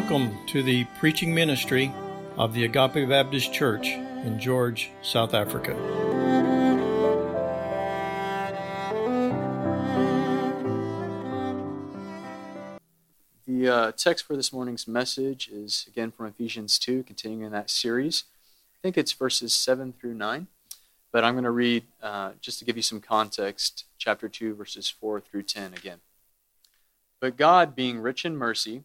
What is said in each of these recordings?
Welcome to the preaching ministry of the Agape Baptist Church in George, South Africa. The uh, text for this morning's message is again from Ephesians 2, continuing in that series. I think it's verses 7 through 9, but I'm going to read, uh, just to give you some context, chapter 2, verses 4 through 10 again. But God, being rich in mercy,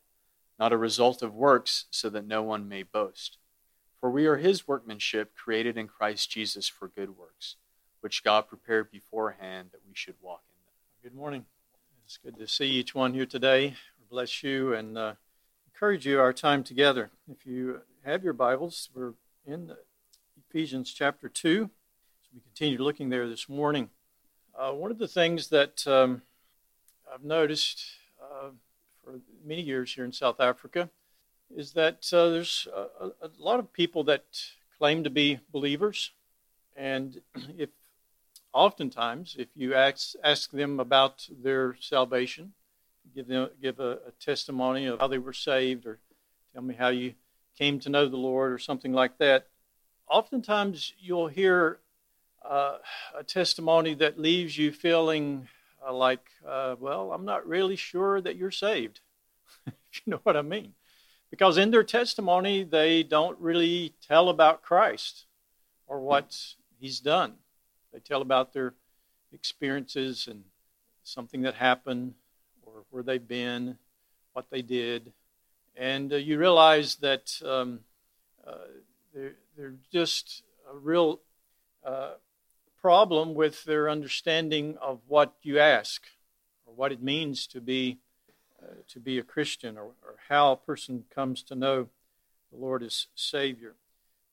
not a result of works, so that no one may boast. For we are his workmanship, created in Christ Jesus for good works, which God prepared beforehand that we should walk in them. Good morning. It's good to see each one here today. Bless you and uh, encourage you our time together. If you have your Bibles, we're in Ephesians chapter 2. So we continue looking there this morning. Uh, one of the things that um, I've noticed for many years here in South Africa is that uh, there's a, a, lot of people that claim to be believers, and if oftentimes if you ask ask them about their salvation, give them give a, a testimony of how they were saved, or tell me how you came to know the Lord, or something like that. Oftentimes you'll hear uh, a testimony that leaves you feeling uh, like, uh, well, I'm not really sure that you're saved. you know what I mean. Because in their testimony, they don't really tell about Christ or what he's done. They tell about their experiences and something that happened or where they've been, what they did. And uh, you realize that um, uh, they're, they're just a real uh, problem with their understanding of what you ask or what it means to be uh, to be a Christian or, or, how a person comes to know the Lord as Savior.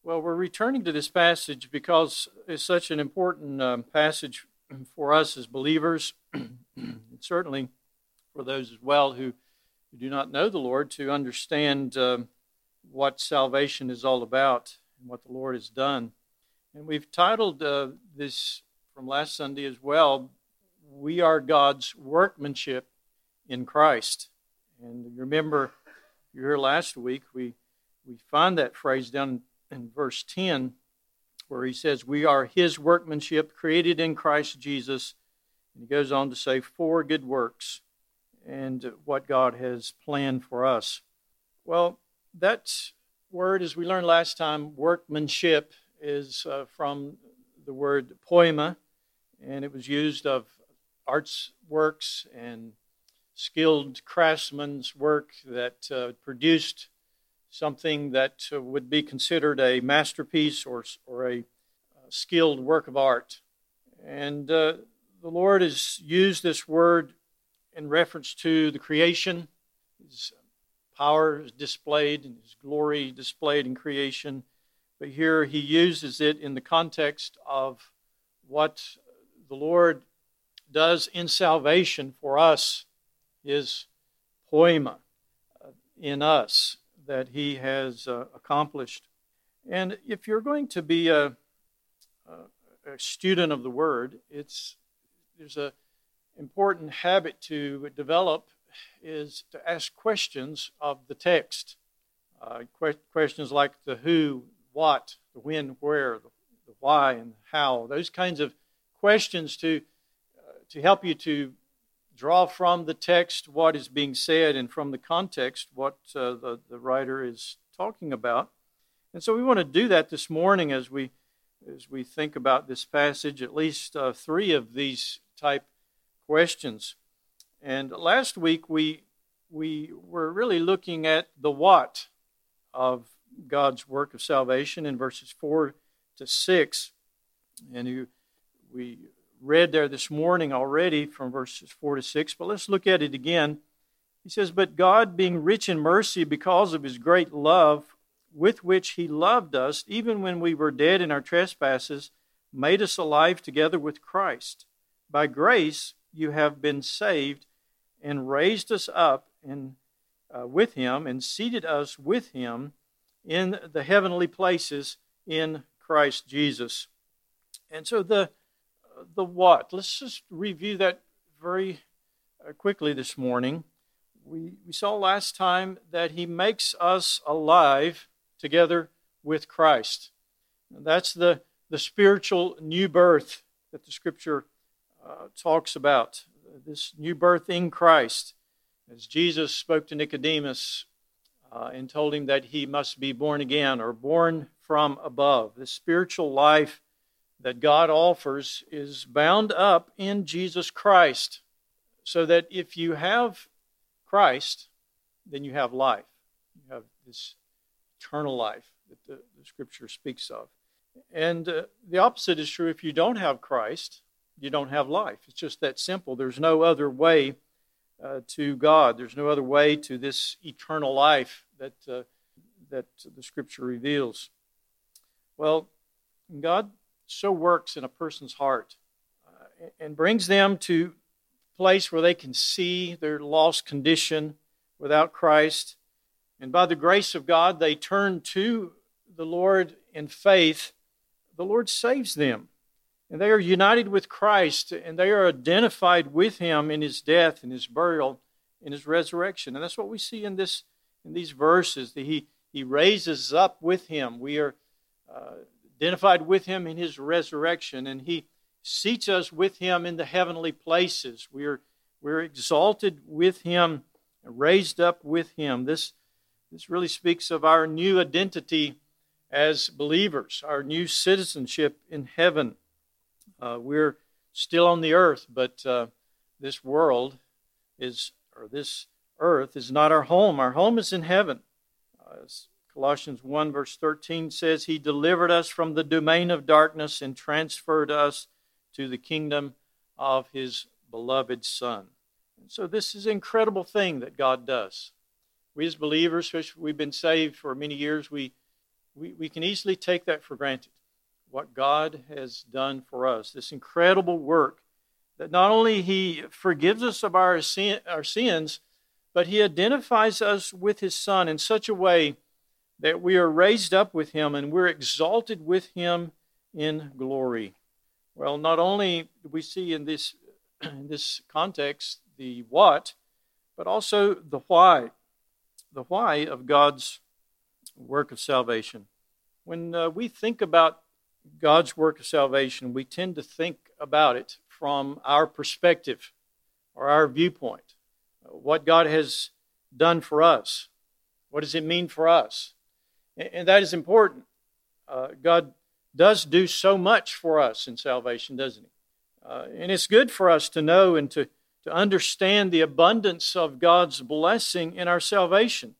Well, we're returning to this passage because it's such an important um, passage for us as believers, and certainly for those as well who, who, do not know the Lord to understand uh, what salvation is all about and what the Lord has done. And we've titled uh, this from last Sunday as well, We Are God's Workmanship in Christ. And remember, you heard last week, we, we find that phrase down in verse 10 where he says, We are his workmanship created in Christ Jesus. And he goes on to say, For good works and what God has planned for us. Well, that word, as we learned last time, workmanship, is uh, from the word poiema, and it was used of arts works and skilled craftsmen's work that uh, produced something that uh, would be considered a masterpiece or, or a uh, skilled work of art. And uh, the Lord has used this word in reference to the creation. His power is displayed and His glory displayed in creation. But here he uses it in the context of what the Lord does in salvation for us, his poiema uh, in us that he has uh, accomplished. And if you're going to be a, a student of the Word, it's there's a important habit to develop is to ask questions of the text. Uh, que- questions like the who, what, the when, where, the, the why, and how. Those kinds of questions to uh, to help you to draw from the text what is being said and from the context what uh, the, the writer is talking about. And so we want to do that this morning as we as we think about this passage, at least uh, three of these type questions. And last week we we were really looking at the what of God's work of salvation in verses 4 to 6. And we read there this morning already from verses 4 to 6, but let's look at it again. He says, But God, being rich in mercy because of his great love with which he loved us, even when we were dead in our trespasses, made us alive together with Christ. By grace you have been saved, and raised us up in, uh, with him, and seated us with him in the heavenly places in Christ Jesus. And so the the what? Let's just review that very uh, quickly this morning. We, we saw last time that he makes us alive together with Christ. That's the, the spiritual new birth that the scripture uh, talks about. This new birth in Christ. As Jesus spoke to Nicodemus uh, and told him that he must be born again or born from above. The spiritual life that God offers is bound up in Jesus Christ. So that if you have Christ, then you have life. You have this eternal life that the, the scripture speaks of. And uh, the opposite is true if you don't have Christ, you don't have life. It's just that simple. There's no other way uh, to God, there's no other way to this eternal life that, uh, that the scripture reveals. Well, God so works in a person's heart uh, and brings them to a place where they can see their lost condition without Christ. And by the grace of God, they turn to the Lord in faith. The Lord saves them. And they are united with Christ, and they are identified with Him in His death, in His burial, in His resurrection. And that's what we see in this in these verses. That He He raises up with Him. We are uh, identified with him in his resurrection, and he seats us with him in the heavenly places. We're, we're exalted with him, raised up with him. This, this really speaks of our new identity as believers, our new citizenship in heaven. Uh, we're still on the earth, but uh, this world is, or this earth is not our home. Our home is in heaven. Uh, Colossians 1, verse 13 says, He delivered us from the domain of darkness and transferred us to the kingdom of His beloved Son. And so, this is an incredible thing that God does. We, as believers, especially we've been saved for many years, we, we, we can easily take that for granted. What God has done for us, this incredible work that not only He forgives us of our, sin, our sins, but He identifies us with His Son in such a way that we are raised up with him and we're exalted with him in glory. Well, not only do we see in this, in this context the what, but also the why. The why of God's work of salvation. When uh, we think about God's work of salvation, we tend to think about it from our perspective or our viewpoint. What God has done for us. What does it mean for us? And that is important. Uh, God does do so much for us in salvation, doesn't He? Uh, and it's good for us to know and to, to understand the abundance of God's blessing in our salvation.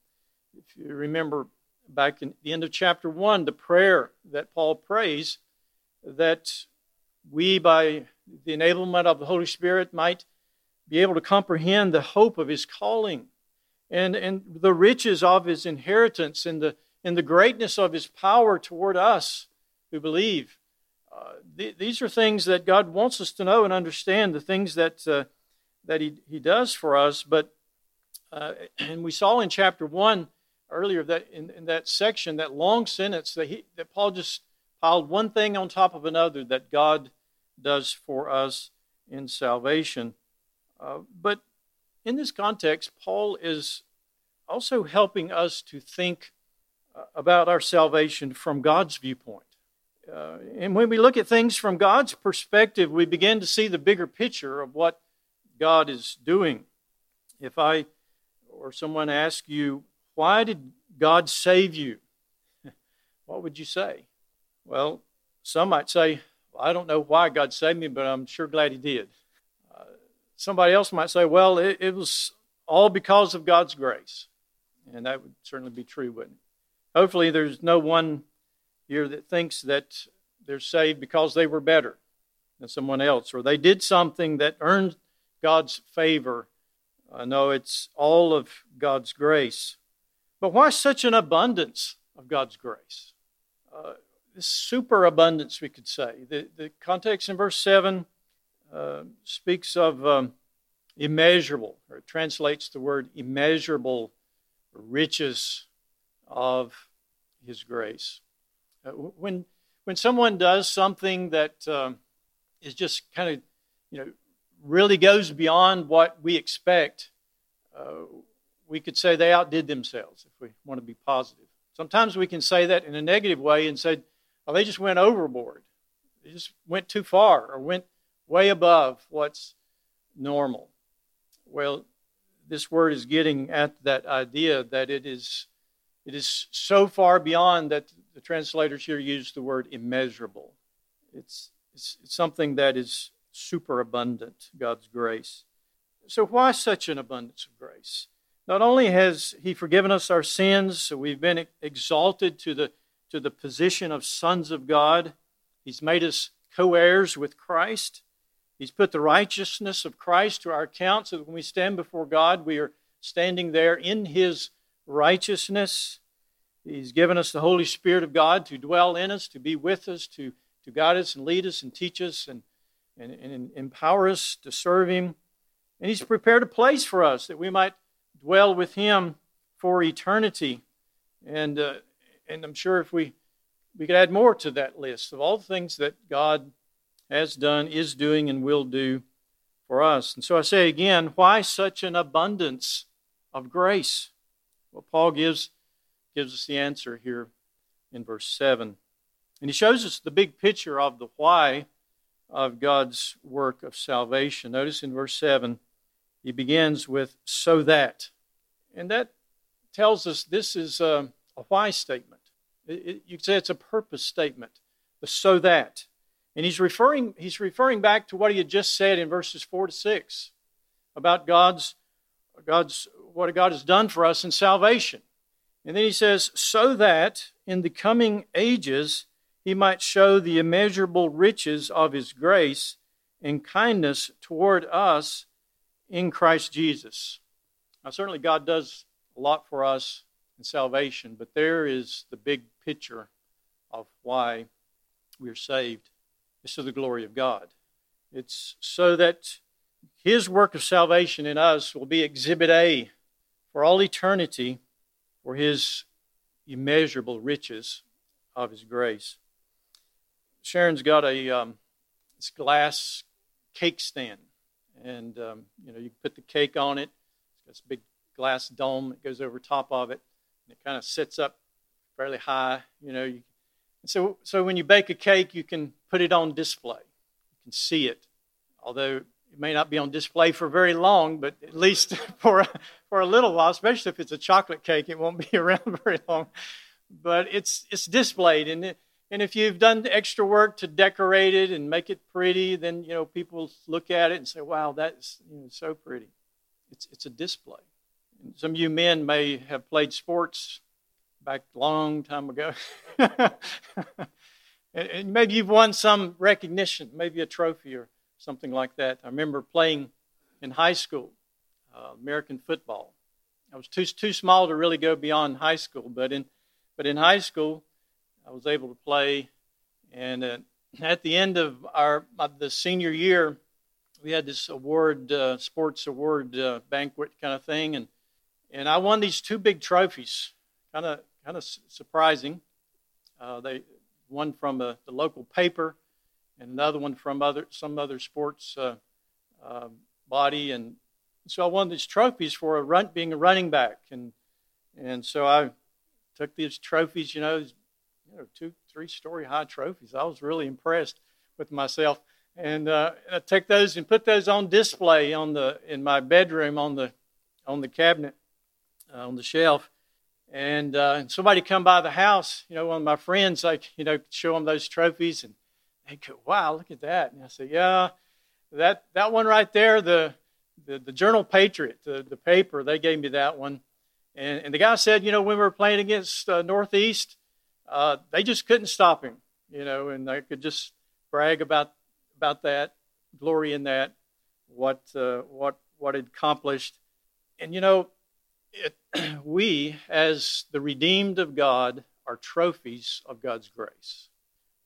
If you remember back in the end of chapter 1, the prayer that Paul prays that we, by the enablement of the Holy Spirit, might be able to comprehend the hope of His calling and, and the riches of His inheritance and the and the greatness of his power toward us who believe. Uh, th- these are things that God wants us to know and understand, the things that, uh, that he, he does for us. But, uh, and we saw in chapter 1 earlier that in, in that section, that long sentence, that, he, that Paul just piled one thing on top of another that God does for us in salvation. Uh, but in this context, Paul is also helping us to think about our salvation from God's viewpoint. Uh, and when we look at things from God's perspective, we begin to see the bigger picture of what God is doing. If I or someone asks you, why did God save you? what would you say? Well, some might say, well, I don't know why God saved me, but I'm sure glad He did. Uh, somebody else might say, well, it, it was all because of God's grace. And that would certainly be true, wouldn't it? Hopefully, there's no one here that thinks that they're saved because they were better than someone else or they did something that earned God's favor. Uh, no, it's all of God's grace. But why such an abundance of God's grace. Uh, this superabundance, we could say. The, the context in verse 7 uh, speaks of um, immeasurable, or translates the word immeasurable riches of His grace. Uh, when, when someone does something that um, is just kind of, you know, really goes beyond what we expect, uh, we could say they outdid themselves if we want to be positive. Sometimes we can say that in a negative way and say, well, they just went overboard. They just went too far or went way above what's normal. Well, this word is getting at that idea that it is it is so far beyond that the translators here use the word immeasurable. It's, it's, it's something that is superabundant, God's grace. So, why such an abundance of grace? Not only has He forgiven us our sins, so we've been exalted to the, to the position of sons of God, He's made us co heirs with Christ. He's put the righteousness of Christ to our account so that when we stand before God, we are standing there in His righteousness. He's given us the Holy Spirit of God to dwell in us, to be with us, to, to guide us and lead us and teach us and, and, and empower us to serve Him. And He's prepared a place for us that we might dwell with Him for eternity. And, uh, and I'm sure if we, we could add more to that list of all the things that God has done, is doing, and will do for us. And so I say again, why such an abundance of grace? Well, Paul gives, gives us the answer here in verse 7. And he shows us the big picture of the why of God's work of salvation. Notice in verse 7, he begins with, so that. And that tells us this is a, a why statement. It, it, you could say it's a purpose statement, the so that. And he's referring, he's referring back to what he had just said in verses 4 to 6 about God's, God's, what God has done for us in salvation. And then he says, so that in the coming ages he might show the immeasurable riches of his grace and kindness toward us in Christ Jesus. Now, certainly, God does a lot for us in salvation, but there is the big picture of why we're saved. It's to the glory of God. It's so that His work of salvation in us will be exhibit A for all eternity for His immeasurable riches of His grace. Sharon's got a um, this glass cake stand, and um, you know you put the cake on it. It's got this big glass dome that goes over top of it, and it kind of sits up fairly high. You know, you so, so when you bake a cake, you can put it on display. You can see it, although it may not be on display for very long, but at least for a, for a little while, especially if it's a chocolate cake, it won't be around very long. But it's it's displayed, and it, and if you've done extra work to decorate it and make it pretty, then you know people look at it and say, "Wow, that's you know, so pretty." It's it's a display. And some of you men may have played sports back a long time ago. and maybe you've won some recognition, maybe a trophy or something like that. I remember playing in high school, uh, American football. I was too too small to really go beyond high school, but in but in high school, I was able to play. And uh, at the end of our the senior year, we had this award, uh, sports award uh, banquet kind of thing, and and I won these two big trophies. Kind of kind of surprising. Uh, they one from a, the local paper, and another one from other some other sports uh, uh, body, and so I won these trophies for a run, being a running back, and and so I took these trophies, you know, you two three story high trophies. I was really impressed with myself, and uh, I took those and put those on display on the in my bedroom on the on the cabinet uh, on the shelf and, uh, and somebody come by the house, you know, one of my friends, like, you know, show them those trophies, and they go, wow, look at that. And I say, yeah, that, that one right there, the, the, the Journal Patriot, the, the paper, they gave me that one. And, and the guy said, you know, when we were playing against uh, Northeast, uh, they just couldn't stop him, you know, and I could just brag about, about that, glory in that, what, uh, what, what it accomplished. And, you know, it, we, as the redeemed of God, are trophies of God's grace.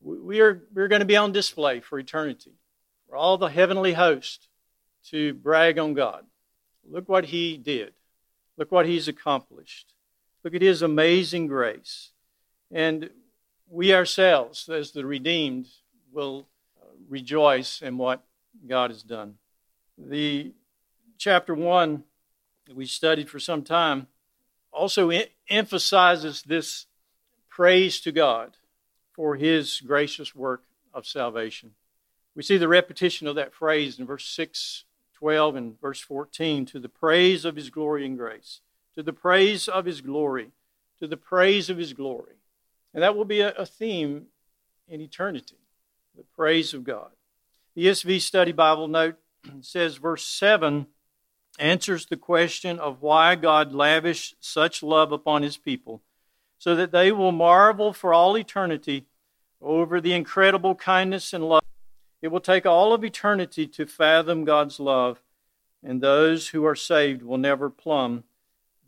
We are, we're going to be on display for eternity, for all the heavenly host to brag on God. Look what He did. Look what He's accomplished. Look at His amazing grace. And we ourselves, as the redeemed, will rejoice in what God has done. The chapter 1 that we studied for some time also emphasizes this praise to God for his gracious work of salvation. We see the repetition of that phrase in verse 6, 12, and verse 14 to the praise of his glory and grace, to the praise of his glory, to the praise of his glory. And that will be a, theme in eternity the praise of God. The ESV Study Bible note says verse 7 answers the question of why God lavished such love upon his people, so that they will marvel for all eternity over the incredible kindness and love. It will take all of eternity to fathom God's love, and those who are saved will never plumb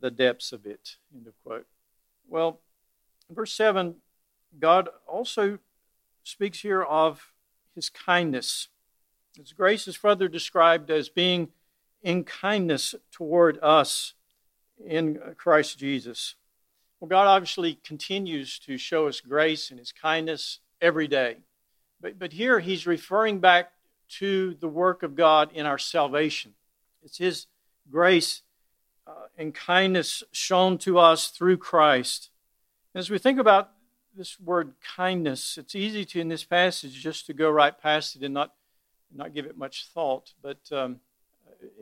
the depths of it. End of quote. Well, verse 7, God also speaks here of his kindness. His grace is further described as being in kindness toward us in Christ Jesus. Well, God obviously continues to show us grace and His kindness every day. But, but here He's referring back to the work of God in our salvation. It's His grace uh, and kindness shown to us through Christ. As we think about this word kindness, it's easy to, in this passage, just to go right past it and not, not give it much thought. But um,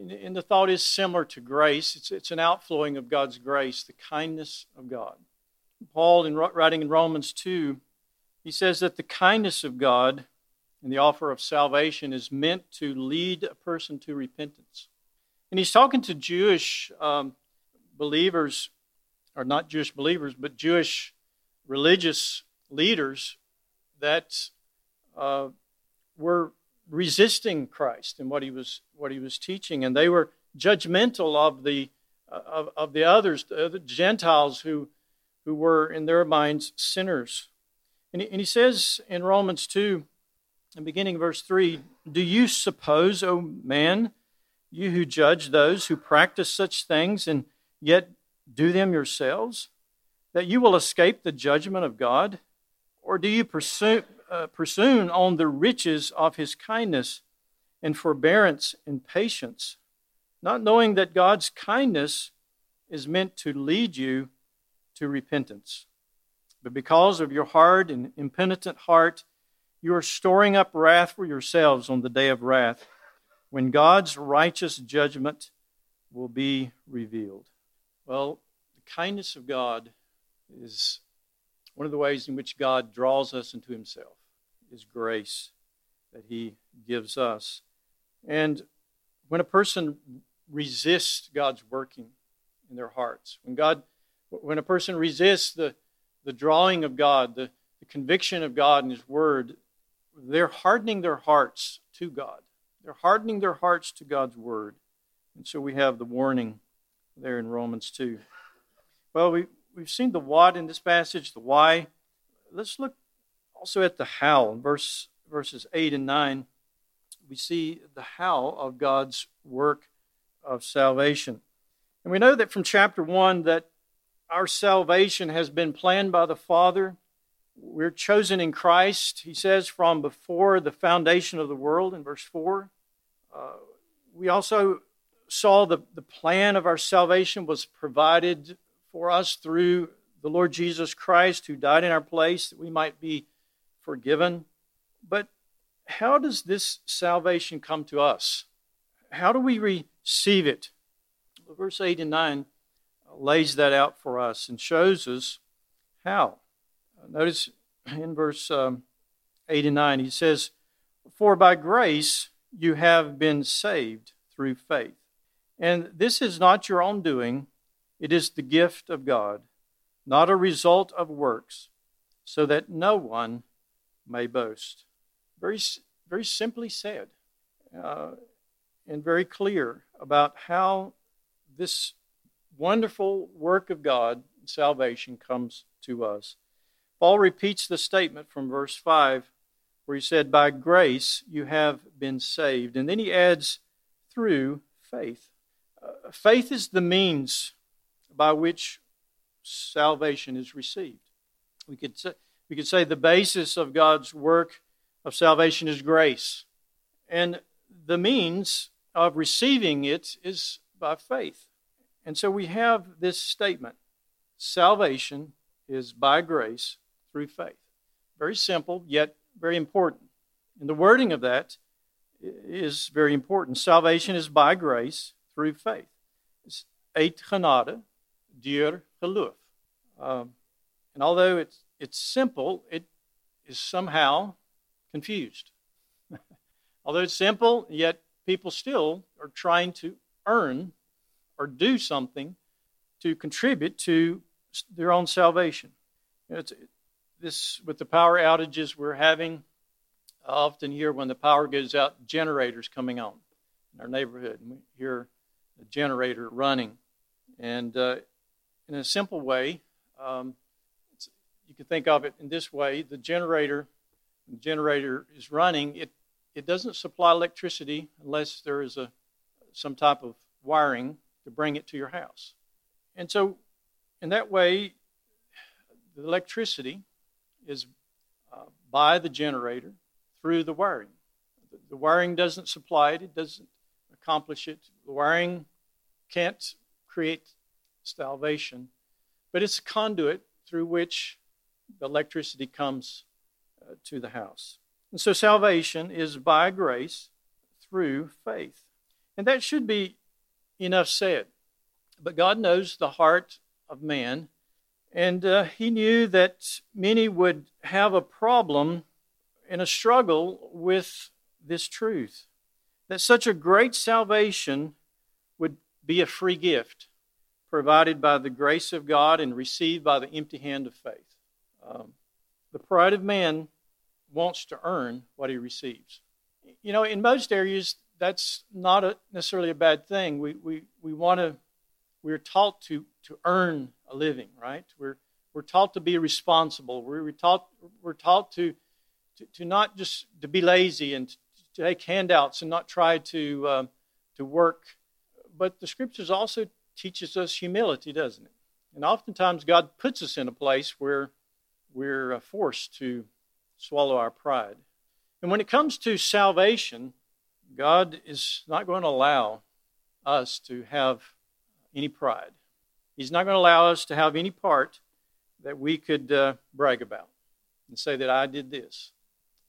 the thought is similar to grace. It's, it's an outflowing of God's grace, the kindness of God. Paul, in writing in Romans 2, he says that the kindness of God and the offer of salvation is meant to lead a person to repentance. And he's talking to Jewish um, believers, or not Jewish believers, but Jewish religious leaders that uh, were resisting Christ and what he was what he was teaching, and they were judgmental of the uh, of, of the others, the, the Gentiles who who were in their minds sinners. And he, and he says in Romans two, in beginning verse three, "Do you suppose, O man, you who judge those who practice such things and yet do them yourselves, that you will escape the judgment of God? Or do you pursue, uh, presume on the riches of his kindness and forbearance and patience, not knowing that God's kindness is meant to lead you to repentance. But because of your hard and impenitent heart, you are storing up wrath for yourselves on the day of wrath, when God's righteous judgment will be revealed. Well, the kindness of God is one of the ways in which God draws us into Himself. is grace that He gives us. And when a person resists God's working in their hearts, when God, when a person resists the, the drawing of God, the, the conviction of God and His Word, they're hardening their hearts to God. They're hardening their hearts to God's Word. And so we have the warning there in Romans 2. Well, we, we've seen the what in this passage, the why. Let's look also at the how in verse, verses 8 and 9, we see the how of God's work of salvation. And we know that from chapter 1 that our salvation has been planned by the Father. We're chosen in Christ, he says, from before the foundation of the world in verse 4. Uh, we also saw the, the plan of our salvation was provided for us through the Lord Jesus Christ, who died in our place that we might be forgiven. But how does this salvation come to us? How do we receive it? Verse 8 and 9 lays that out for us and shows us how. Notice in verse um, 8 and 9, he says, For by grace you have been saved through faith. And this is not your own doing, it is the gift of God, not a result of works, so that no one may boast. Very, very simply said, uh, and very clear about how this wonderful work of God, salvation, comes to us. Paul repeats the statement from verse 5 where he said, By grace you have been saved. And then he adds, through faith. Faith is the means by which salvation is received. We could, say, we could say the basis of God's work of salvation is grace. And the means of receiving it is by faith. And so we have this statement salvation is by grace through faith. Very simple, yet very important. And the wording of that is very important. Salvation is by grace through faith. It's uit genade, deur geloof. Um, and although it's, it's simple, it is somehow confused. although it's simple, yet people still are trying to earn or do something to contribute to their own salvation. It's, this with the power outages we're having, I often hear when the power goes out, generators coming on in our neighborhood, and we hear generator running. And uh, in a simple way, um, you can think of it in this way: the generator, the generator is running. It it doesn't supply electricity unless there is a some type of wiring to bring it to your house. And so, in that way, the electricity is uh, by the generator through the wiring. The, the wiring doesn't supply it, it doesn't accomplish it. The wiring can't create salvation, but it's a conduit through which the electricity comes uh, to the house. And so salvation is by grace through faith. And that should be enough said. But God knows the heart of man, and uh, He knew that many would have a problem and a struggle with this truth that such a great salvation be a free gift provided by the grace of God and received by the empty hand of faith. Um, the pride of man wants to earn what he receives. You know, in most areas, that's not a, necessarily a bad thing. We, we, we want to, we're taught to, to earn a living, right? We're, we're taught to be responsible. We're taught, we're taught to, to, to not just to be lazy and to take handouts and not try to, uh, to work. But the scriptures also teaches us humility, doesn't it? And oftentimes God puts us in a place where we're uh, forced to swallow our pride. And when it comes to salvation, God is not going to allow us to have any pride. He's not going to allow us to have any part that we could uh, brag about and say that I did this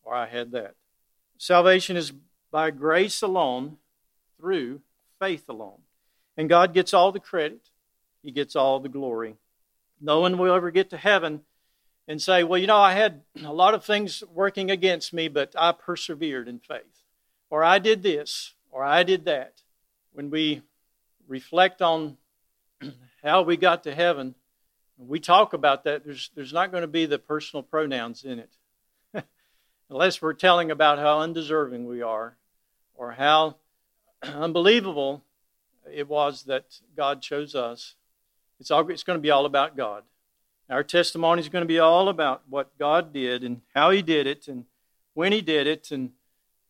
or I had that. Salvation is by grace alone, through faith alone. And God gets all the credit, He gets all the glory. No one will ever get to heaven and say, Well, you know, I had a lot of things working against me, but I persevered in faith. Or I did this, or I did that. When we reflect on how we got to heaven, we talk about that, there's, there's not going to be the personal pronouns in it. Unless we're telling about how undeserving we are or how unbelievable it was that God chose us. It's, all, it's going to be all about God. Our testimony is going to be all about what God did and how He did it and when He did it and,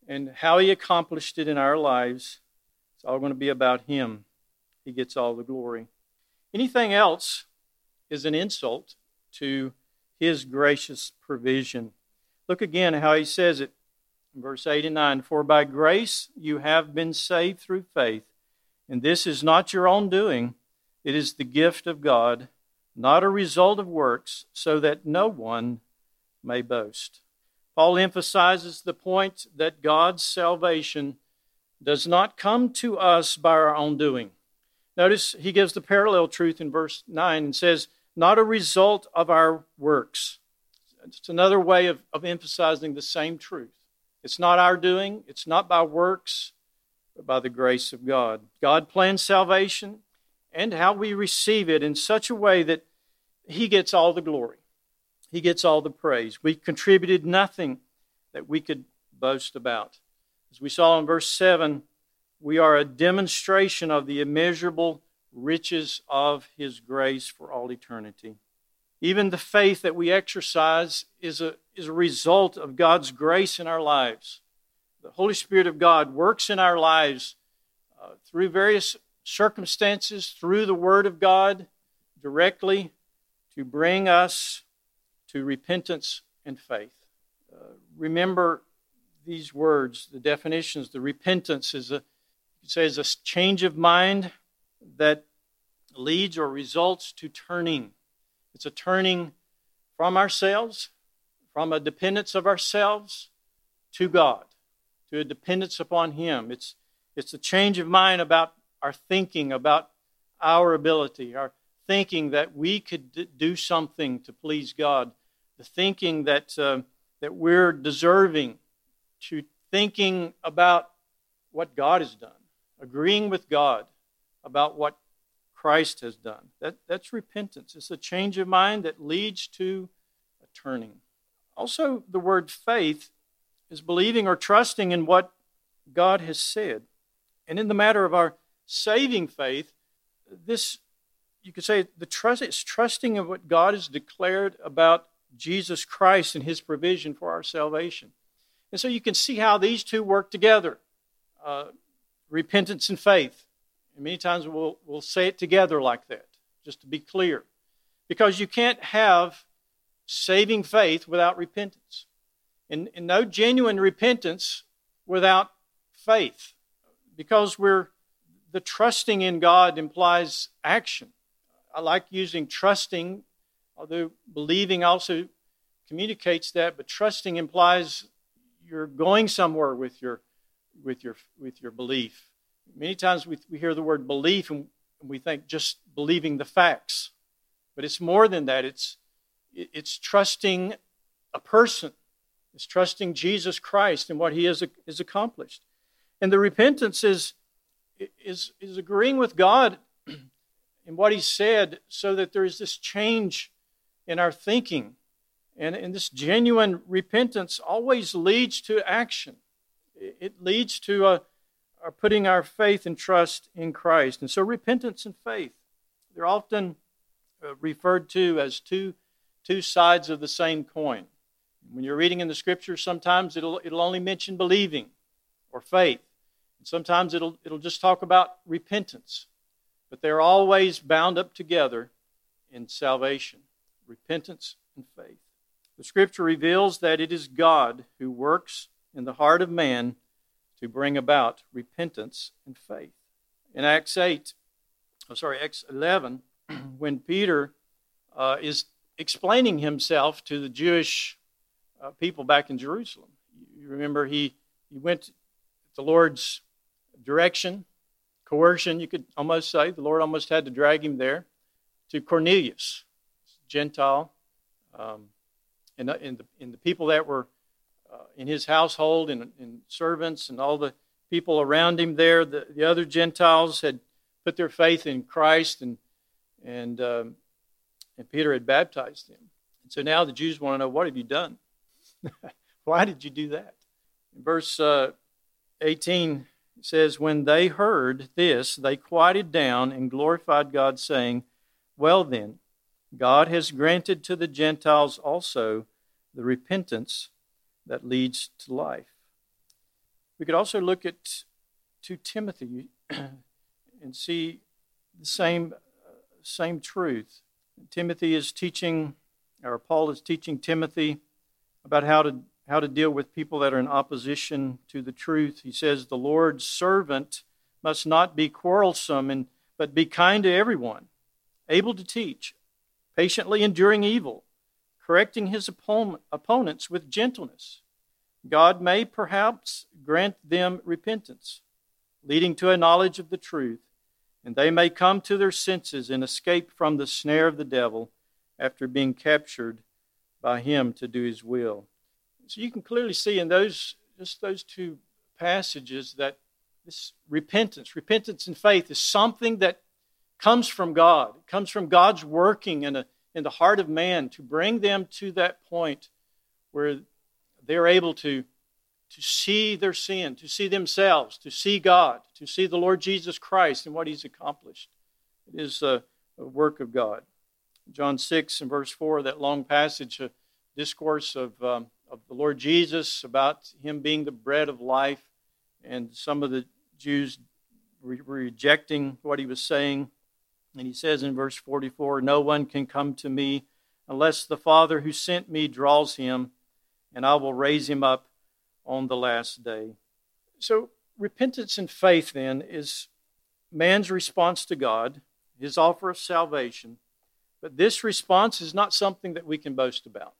and how He accomplished it in our lives. It's all going to be about Him. He gets all the glory. Anything else is an insult to His gracious provision. Look again how He says it verse 8 and 9 For by grace you have been saved through faith, and this is not your own doing, it is the gift of God not a result of works, so that no one may boast. Paul emphasizes the point that God's salvation does not come to us by our own doing. Notice he gives the parallel truth in verse 9 and says, not a result of our works. It's another way of, of emphasizing the same truth. It's not our doing, it's not by works, but by the grace of God. God plans salvation and how we receive it in such a way that He gets all the glory, He gets all the praise. We contributed nothing that we could boast about. As we saw in verse 7, we are a demonstration of the immeasurable riches of His grace for all eternity. Even the faith that we exercise is a, is a result of God's grace in our lives. The Holy Spirit of God works in our lives uh, through various circumstances, through the Word of God, directly to bring us to repentance and faith. Uh, remember these words, the definitions. The repentance is a, you say, is a change of mind that leads or results to turning. It's a turning from ourselves, from a dependence of ourselves to God, to a dependence upon Him. It's, it's a change of mind about our thinking, about our ability, our thinking that we could d- do something to please God, the thinking that, uh, that we're deserving, to thinking about what God has done, agreeing with God about what Christ has done. That, that's repentance. It's a change of mind that leads to a turning. Also, the word faith is believing or trusting in what God has said. And in the matter of our saving faith, this you could say the trust it's trusting of what God has declared about Jesus Christ and his provision for our salvation. And so you can see how these two work together uh, repentance and faith. And many times we'll, we'll say it together like that, just to be clear. Because you can't have saving faith without repentance. And, and no genuine repentance without faith. Because we're the trusting in God implies action. I like using trusting, although believing also communicates that, but trusting implies you're going somewhere with your with your with your belief. Many times we, we hear the word belief and we think just believing the facts. But it's more than that. It's, it's trusting a person. It's trusting Jesus Christ and what he has, has accomplished. And the repentance is, is, is agreeing with God in what he said so that there is this change in our thinking. And, and this genuine repentance always leads to action. It leads to a, are putting our faith and trust in Christ. And so repentance and faith, they're often uh, referred to as two, two sides of the same coin. When you're reading in the scripture, sometimes it'll, it'll only mention believing or faith. And sometimes it'll, it'll just talk about repentance. But they're always bound up together in salvation repentance and faith. The scripture reveals that it is God who works in the heart of man to bring about repentance and faith. In Acts 8, oh, sorry, Acts 11, when Peter uh, is explaining himself to the Jewish uh, people back in Jerusalem, you remember he, he went the Lord's direction, coercion, you could almost say. The Lord almost had to drag him there to Cornelius, Gentile, um, and, and, the, and the people that were uh, in his household and, servants and all the people around him there. The, the other Gentiles had put their faith in Christ, and and um, and Peter had baptized them. And so now the Jews want to know what have you done? Why did you do that? In verse uh, 18 it says, When they heard this, they quieted down and glorified God, saying, Well then, God has granted to the Gentiles also the repentance that leads to life. We could also look at 2 Timothy and see the same same truth. Timothy is teaching, or Paul is teaching Timothy about how to how to deal with people that are in opposition to the truth. He says the Lord's servant must not be quarrelsome and but be kind to everyone, able to teach, patiently enduring evil, correcting his opponents with gentleness. God may perhaps grant them repentance, leading to a knowledge of the truth, and they may come to their senses and escape from the snare of the devil after being captured by him to do his will. So you can clearly see in those just those two passages that this repentance, repentance and faith is something that comes from God. It comes from God's working in a in the heart of man to bring them to that point where they're able to, to see their sin, to see themselves, to see God, to see the Lord Jesus Christ and what He's accomplished. It is a, a work of God. John 6 and verse 4, that long passage, a discourse of, um, of the Lord Jesus about him being the bread of life, and some of the Jews re- rejecting what he was saying. And he says in verse 44 No one can come to me unless the Father who sent me draws him, and I will raise him up on the last day. So, repentance and faith then is man's response to God, his offer of salvation. But this response is not something that we can boast about.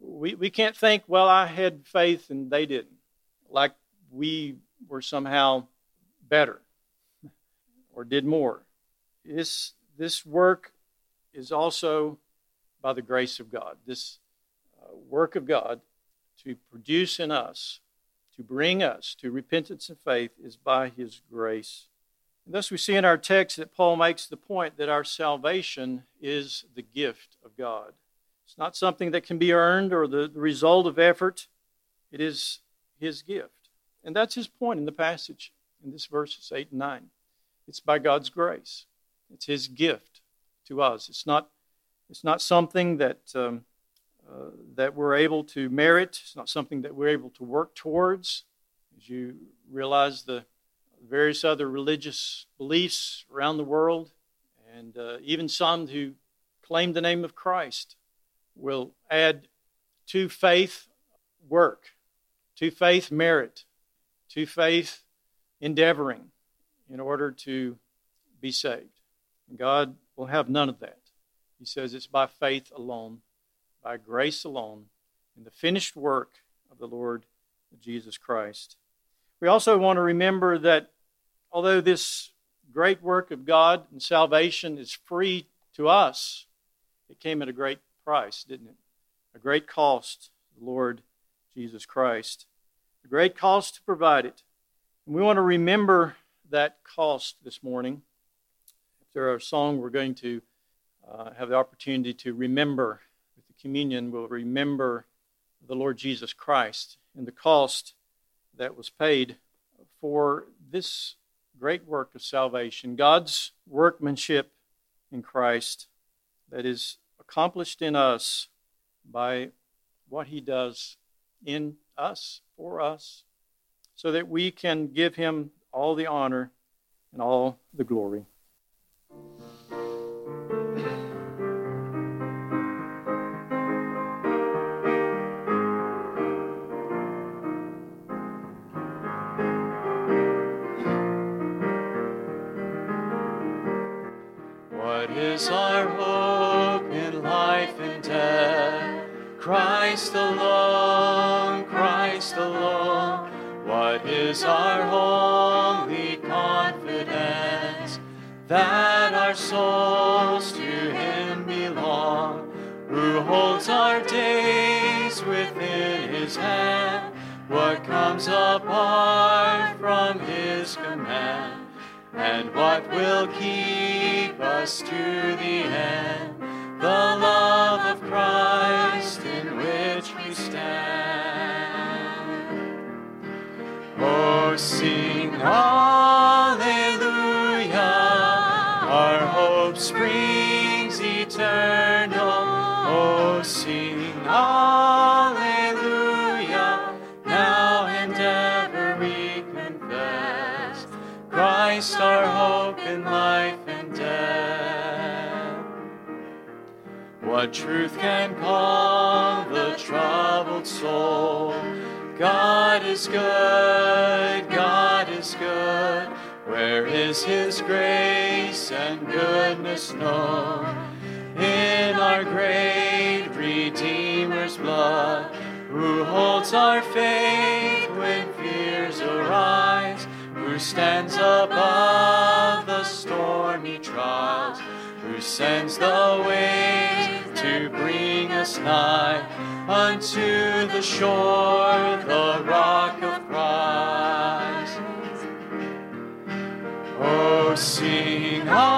We, we can't think, well, I had faith and they didn't, like we were somehow better or did more. This, this work is also by the grace of God. This uh, work of God to produce in us, to bring us to repentance and faith, is by His grace. And thus, we see in our text that Paul makes the point that our salvation is the gift of God. It's not something that can be earned or the, the result of effort, it is His gift. And that's his point in the passage in this verses 8 and 9. It's by God's grace. It's his gift to us. It's not, it's not something that, um, uh, that we're able to merit. It's not something that we're able to work towards. As you realize the various other religious beliefs around the world, and uh, even some who claim the name of Christ, will add to faith work, to faith merit, to faith endeavoring in order to be saved. God will have none of that. He says it's by faith alone, by grace alone, in the finished work of the Lord Jesus Christ. We also want to remember that although this great work of God and salvation is free to us, it came at a great price, didn't it? A great cost, the Lord Jesus Christ a great cost to provide it. And we want to remember that cost this morning. After our song, we're going to uh, have the opportunity to remember with the communion, we'll remember the Lord Jesus Christ and the cost that was paid for this great work of salvation, God's workmanship in Christ that is accomplished in us by what he does in us, for us, so that we can give him all the honor and all the glory. Christ our hope in life and death. What truth can calm the troubled soul? God is good, God is good. Where is His grace and goodness known? In our great Redeemer's blood, who holds our faith when fears arise, who stands above the stormy trials, who sends the waves to bring us nigh unto the shore, the rock of Christ. Oh, sing hallelujah,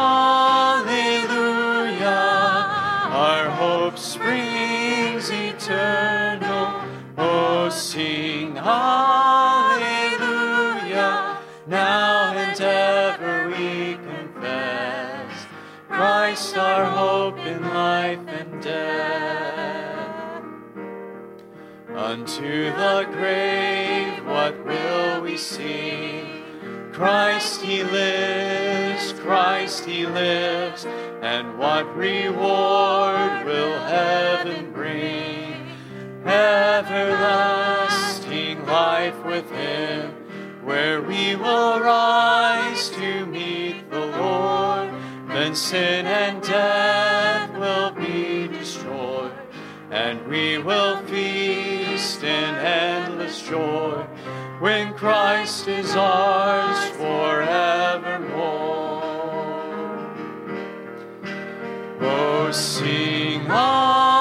Unto the grave, what will we see? Christ he lives, Christ he lives, and what reward will heaven bring? Everlasting life with him, where we will rise to meet the Lord, then sin and death and we will feast in endless joy when Christ is ours forevermore. Oh, sing hallelujah,